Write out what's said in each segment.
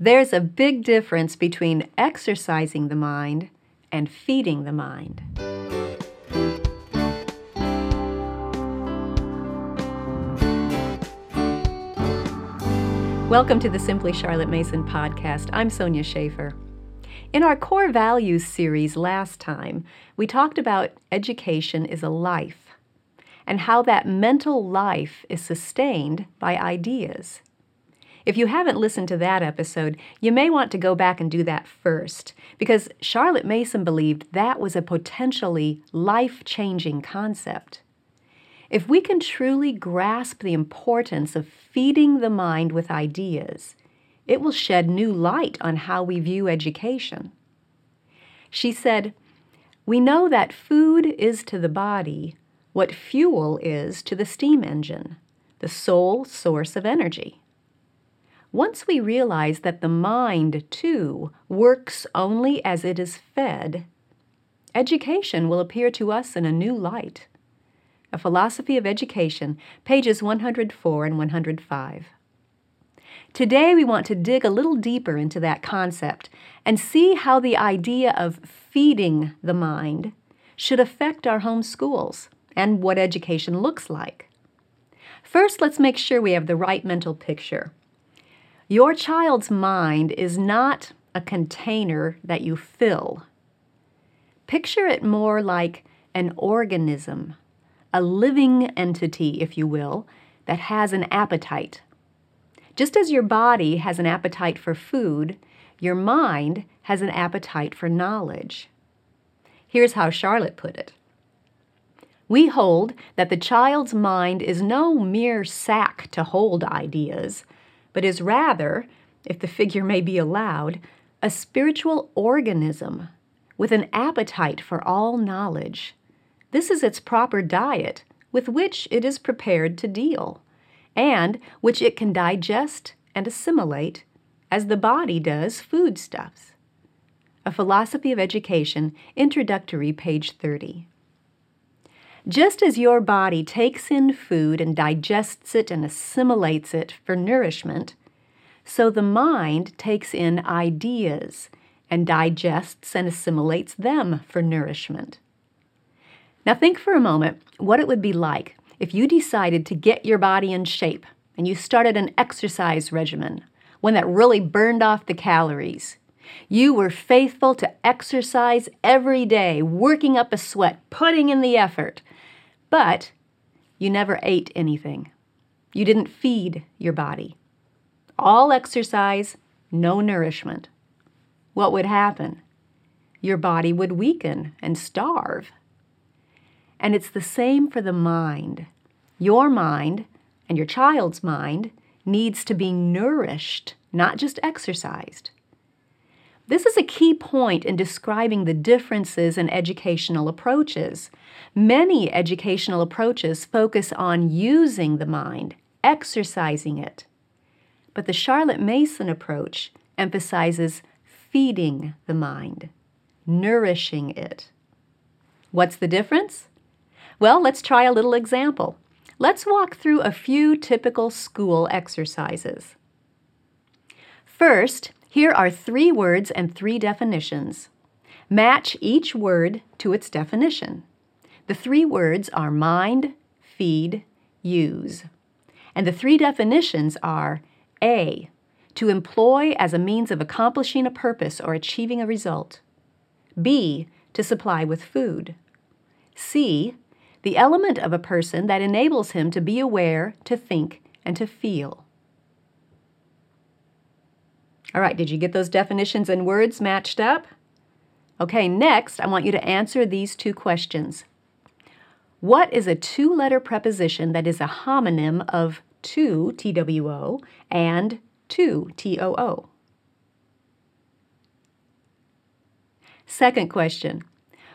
There's a big difference between exercising the mind and feeding the mind. Welcome to the Simply Charlotte Mason podcast. I'm Sonya Shafer. In our core values series last time, we talked about education is a life and how that mental life is sustained by ideas. If you haven't listened to that episode, you may want to go back and do that first, because Charlotte Mason believed that was a potentially life changing concept. If we can truly grasp the importance of feeding the mind with ideas, it will shed new light on how we view education. She said, We know that food is to the body what fuel is to the steam engine, the sole source of energy. Once we realize that the mind, too, works only as it is fed, education will appear to us in a new light. A Philosophy of Education, pages 104 and 105. Today, we want to dig a little deeper into that concept and see how the idea of feeding the mind should affect our home schools and what education looks like. First, let's make sure we have the right mental picture. Your child's mind is not a container that you fill. Picture it more like an organism a living entity, if you will, that has an appetite. Just as your body has an appetite for food, your mind has an appetite for knowledge. Here's how Charlotte put it We hold that the child's mind is no mere sack to hold ideas, but is rather, if the figure may be allowed, a spiritual organism with an appetite for all knowledge this is its proper diet with which it is prepared to deal, and which it can digest and assimilate as the body does foodstuffs. A Philosophy of Education, Introductory, page 30. Just as your body takes in food and digests it and assimilates it for nourishment, so the mind takes in ideas and digests and assimilates them for nourishment. Now, think for a moment what it would be like if you decided to get your body in shape and you started an exercise regimen, one that really burned off the calories. You were faithful to exercise every day, working up a sweat, putting in the effort, but you never ate anything. You didn't feed your body. All exercise, no nourishment. What would happen? Your body would weaken and starve. And it's the same for the mind. Your mind and your child's mind needs to be nourished, not just exercised. This is a key point in describing the differences in educational approaches. Many educational approaches focus on using the mind, exercising it. But the Charlotte Mason approach emphasizes feeding the mind, nourishing it. What's the difference? Well, let's try a little example. Let's walk through a few typical school exercises. First, here are three words and three definitions. Match each word to its definition. The three words are mind, feed, use. And the three definitions are A. To employ as a means of accomplishing a purpose or achieving a result. B. To supply with food. C the element of a person that enables him to be aware, to think, and to feel. All right, did you get those definitions and words matched up? Okay, next, I want you to answer these two questions. What is a two letter preposition that is a homonym of to, T W O, and to, T O O? Second question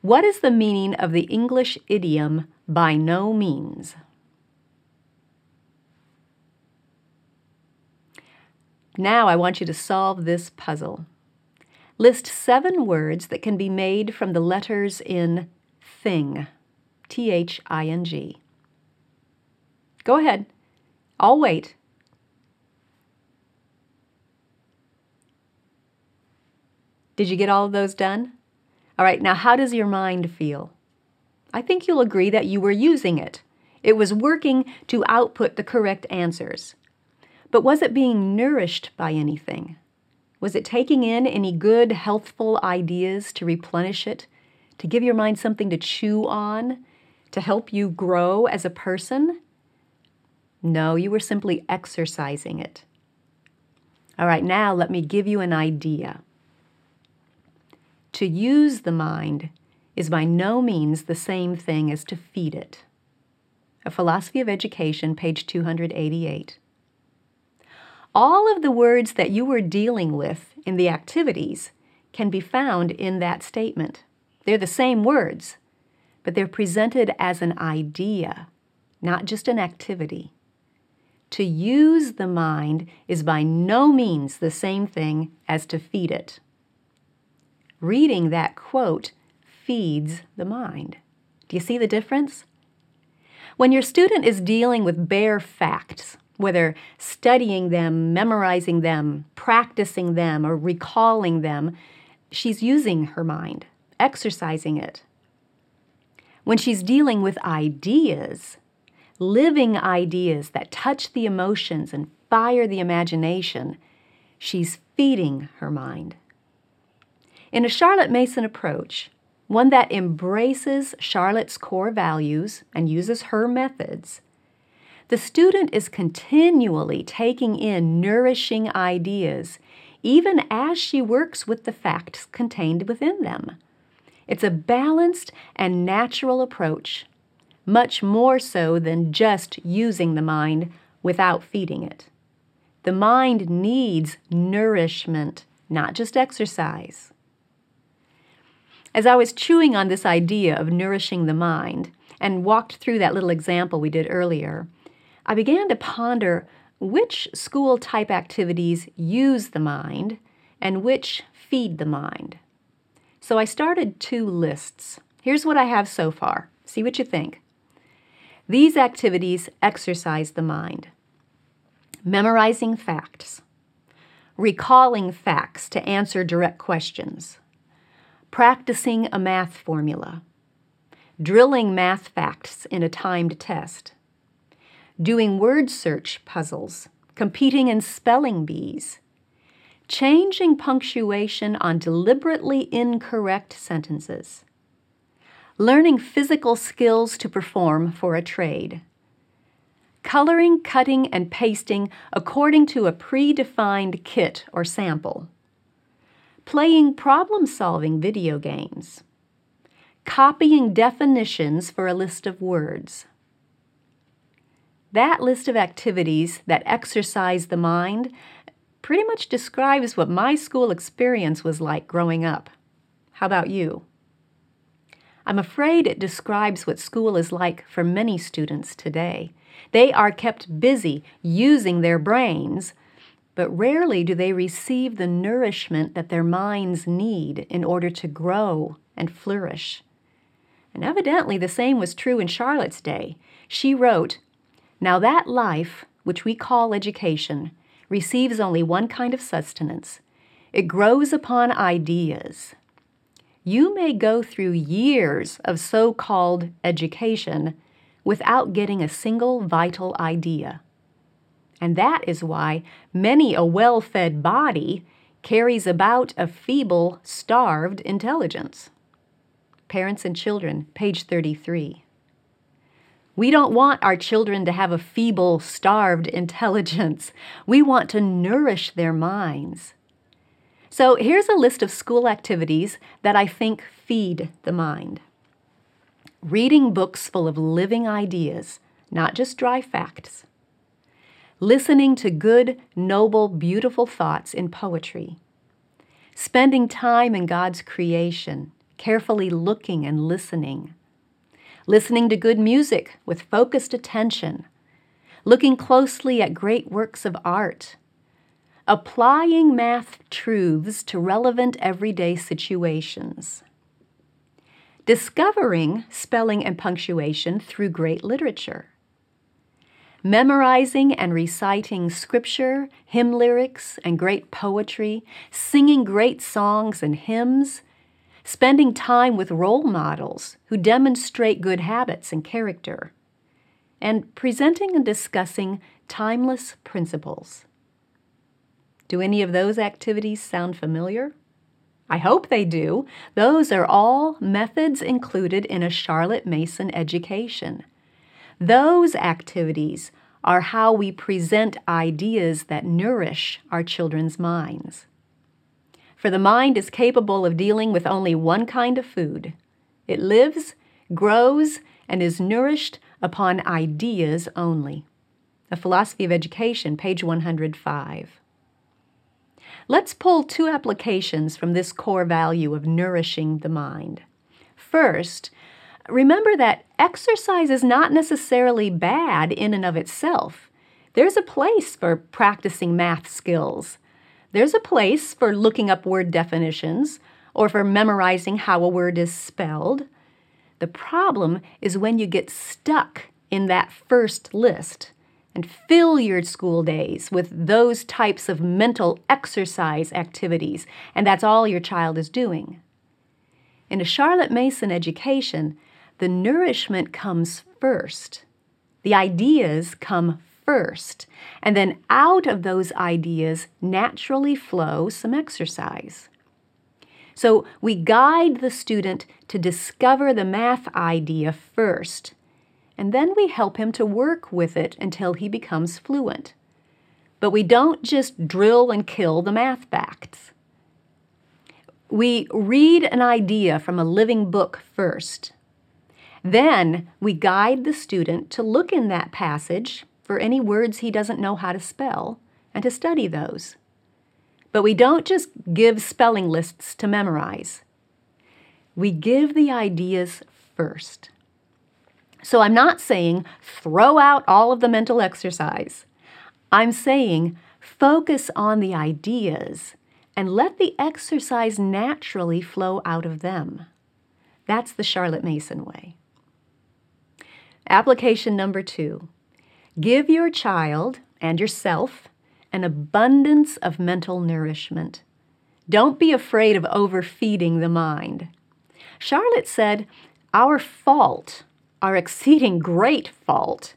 what is the meaning of the English idiom by no means? Now I want you to solve this puzzle. List seven words that can be made from the letters in thing, T H I N G. Go ahead. I'll wait. Did you get all of those done? All right, now how does your mind feel? I think you'll agree that you were using it. It was working to output the correct answers. But was it being nourished by anything? Was it taking in any good, healthful ideas to replenish it, to give your mind something to chew on, to help you grow as a person? No, you were simply exercising it. All right, now let me give you an idea. To use the mind is by no means the same thing as to feed it. A Philosophy of Education, page 288. All of the words that you were dealing with in the activities can be found in that statement. They're the same words, but they're presented as an idea, not just an activity. To use the mind is by no means the same thing as to feed it. Reading that quote feeds the mind. Do you see the difference? When your student is dealing with bare facts, whether studying them, memorizing them, practicing them, or recalling them, she's using her mind, exercising it. When she's dealing with ideas, living ideas that touch the emotions and fire the imagination, she's feeding her mind. In a Charlotte Mason approach, one that embraces Charlotte's core values and uses her methods, the student is continually taking in nourishing ideas, even as she works with the facts contained within them. It's a balanced and natural approach, much more so than just using the mind without feeding it. The mind needs nourishment, not just exercise. As I was chewing on this idea of nourishing the mind and walked through that little example we did earlier, I began to ponder which school type activities use the mind and which feed the mind. So I started two lists. Here's what I have so far. See what you think. These activities exercise the mind. Memorizing facts, recalling facts to answer direct questions, practicing a math formula, drilling math facts in a timed test, doing word search puzzles, competing in spelling bees, changing punctuation on deliberately incorrect sentences, learning physical skills to perform for a trade, coloring, cutting, and pasting according to a predefined kit or sample, playing problem solving video games, copying definitions for a list of words that list of activities that exercise the mind pretty much describes what my school experience was like growing up. How about you? I'm afraid it describes what school is like for many students today. They are kept busy using their brains, but rarely do they receive the nourishment that their minds need in order to grow and flourish. And evidently, the same was true in Charlotte's day. She wrote, now, that life, which we call education, receives only one kind of sustenance it grows upon ideas. You may go through years of so called education without getting a single vital idea. And that is why many a well fed body carries about a feeble, starved intelligence. Parents and Children, page 33. We don't want our children to have a feeble, starved intelligence. We want to nourish their minds. So here's a list of school activities that I think feed the mind reading books full of living ideas, not just dry facts, listening to good, noble, beautiful thoughts in poetry, spending time in God's creation, carefully looking and listening listening to good music with focused attention, looking closely at great works of art, applying math truths to relevant everyday situations, discovering spelling and punctuation through great literature, memorizing and reciting scripture, hymn lyrics, and great poetry, singing great songs and hymns, spending time with role models who demonstrate good habits and character, and presenting and discussing timeless principles. Do any of those activities sound familiar? I hope they do. Those are all methods included in a Charlotte Mason education. Those activities are how we present ideas that nourish our children's minds. For the mind is capable of dealing with only one kind of food. It lives, grows, and is nourished upon ideas only. A Philosophy of Education, page 105. Let's pull two applications from this core value of nourishing the mind. First, remember that exercise is not necessarily bad in and of itself. There's a place for practicing math skills. There's a place for looking up word definitions or for memorizing how a word is spelled. The problem is when you get stuck in that first list and fill your school days with those types of mental exercise activities, and that's all your child is doing. In a Charlotte Mason education, the nourishment comes first. The ideas come first. And then out of those ideas naturally flow some exercise. So we guide the student to discover the math idea first, and then we help him to work with it until he becomes fluent. But we don't just drill and kill the math facts. We read an idea from a living book first then we guide the student to look in that passage for any words he doesn't know how to spell and to study those. But we don't just give spelling lists to memorize. We give the ideas first. So I'm not saying throw out all of the mental exercise. I'm saying focus on the ideas and let the exercise naturally flow out of them. That's the Charlotte Mason way. Application number two give your child and yourself an abundance of mental nourishment. Don't be afraid of overfeeding the mind. Charlotte said, Our fault, our exceeding great fault,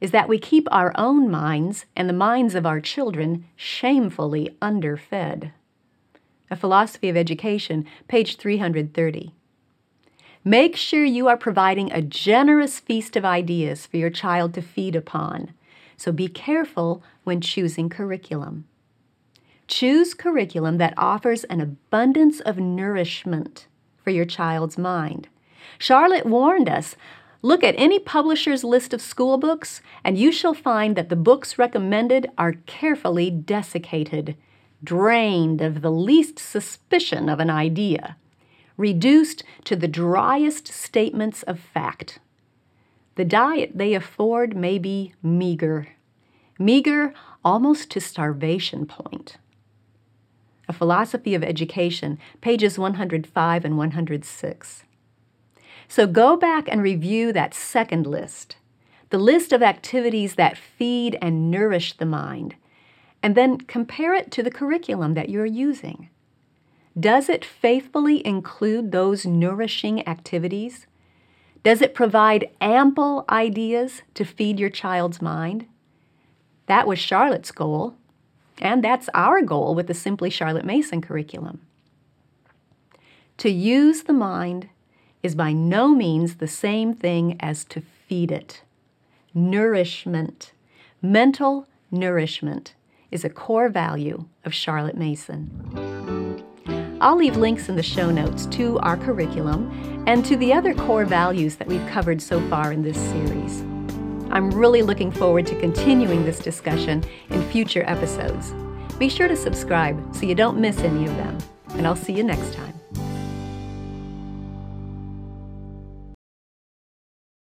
is that we keep our own minds and the minds of our children shamefully underfed. A Philosophy of Education, page 330. Make sure you are providing a generous feast of ideas for your child to feed upon. So be careful when choosing curriculum. Choose curriculum that offers an abundance of nourishment for your child's mind. Charlotte warned us look at any publisher's list of school books, and you shall find that the books recommended are carefully desiccated, drained of the least suspicion of an idea reduced to the driest statements of fact. The diet they afford may be meager, meager almost to starvation point. A Philosophy of Education, pages 105 and 106. So go back and review that second list, the list of activities that feed and nourish the mind, and then compare it to the curriculum that you're using. Does it faithfully include those nourishing activities? Does it provide ample ideas to feed your child's mind? That was Charlotte's goal, and that's our goal with the Simply Charlotte Mason curriculum. To use the mind is by no means the same thing as to feed it. Nourishment, mental nourishment, is a core value of Charlotte Mason. I'll leave links in the show notes to our curriculum and to the other core values that we've covered so far in this series. I'm really looking forward to continuing this discussion in future episodes. Be sure to subscribe so you don't miss any of them, and I'll see you next time.